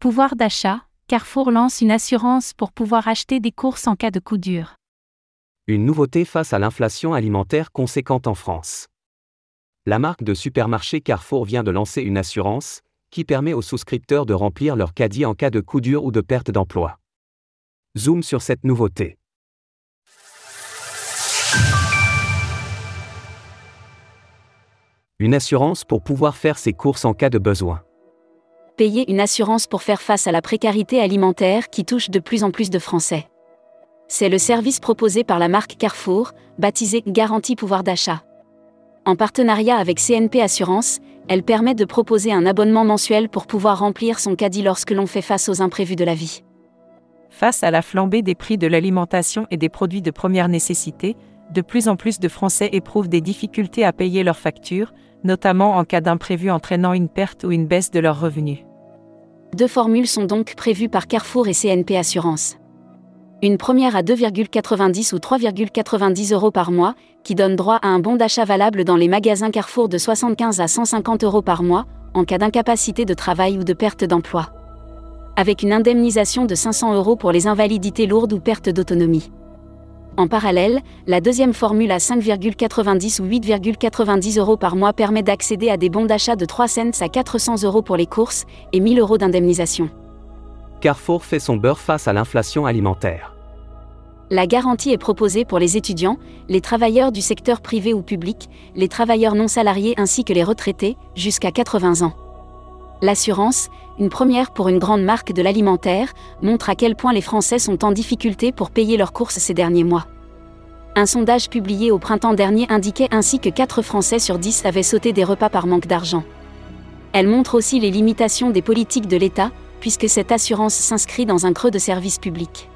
Pouvoir d'achat, Carrefour lance une assurance pour pouvoir acheter des courses en cas de coup dur. Une nouveauté face à l'inflation alimentaire conséquente en France. La marque de supermarché Carrefour vient de lancer une assurance qui permet aux souscripteurs de remplir leur caddie en cas de coup dur ou de perte d'emploi. Zoom sur cette nouveauté. Une assurance pour pouvoir faire ses courses en cas de besoin. Payer une assurance pour faire face à la précarité alimentaire qui touche de plus en plus de Français. C'est le service proposé par la marque Carrefour, baptisé Garantie pouvoir d'achat. En partenariat avec CNP Assurance, elle permet de proposer un abonnement mensuel pour pouvoir remplir son caddie lorsque l'on fait face aux imprévus de la vie. Face à la flambée des prix de l'alimentation et des produits de première nécessité, de plus en plus de Français éprouvent des difficultés à payer leurs factures, notamment en cas d'imprévu entraînant une perte ou une baisse de leurs revenus. Deux formules sont donc prévues par Carrefour et CNP Assurance. Une première à 2,90 ou 3,90 euros par mois, qui donne droit à un bon d'achat valable dans les magasins Carrefour de 75 à 150 euros par mois, en cas d'incapacité de travail ou de perte d'emploi. Avec une indemnisation de 500 euros pour les invalidités lourdes ou perte d'autonomie. En parallèle, la deuxième formule à 5,90 ou 8,90 euros par mois permet d'accéder à des bons d'achat de 3 cents à 400 euros pour les courses et 1000 euros d'indemnisation. Carrefour fait son beurre face à l'inflation alimentaire. La garantie est proposée pour les étudiants, les travailleurs du secteur privé ou public, les travailleurs non salariés ainsi que les retraités, jusqu'à 80 ans. L'assurance, une première pour une grande marque de l'alimentaire, montre à quel point les Français sont en difficulté pour payer leurs courses ces derniers mois. Un sondage publié au printemps dernier indiquait ainsi que 4 Français sur 10 avaient sauté des repas par manque d'argent. Elle montre aussi les limitations des politiques de l'État, puisque cette assurance s'inscrit dans un creux de service public.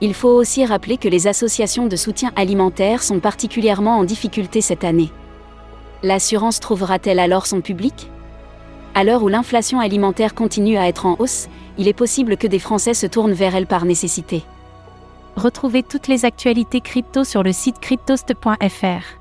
Il faut aussi rappeler que les associations de soutien alimentaire sont particulièrement en difficulté cette année. L'assurance trouvera-t-elle alors son public? À l'heure où l'inflation alimentaire continue à être en hausse, il est possible que des Français se tournent vers elle par nécessité. Retrouvez toutes les actualités crypto sur le site cryptost.fr.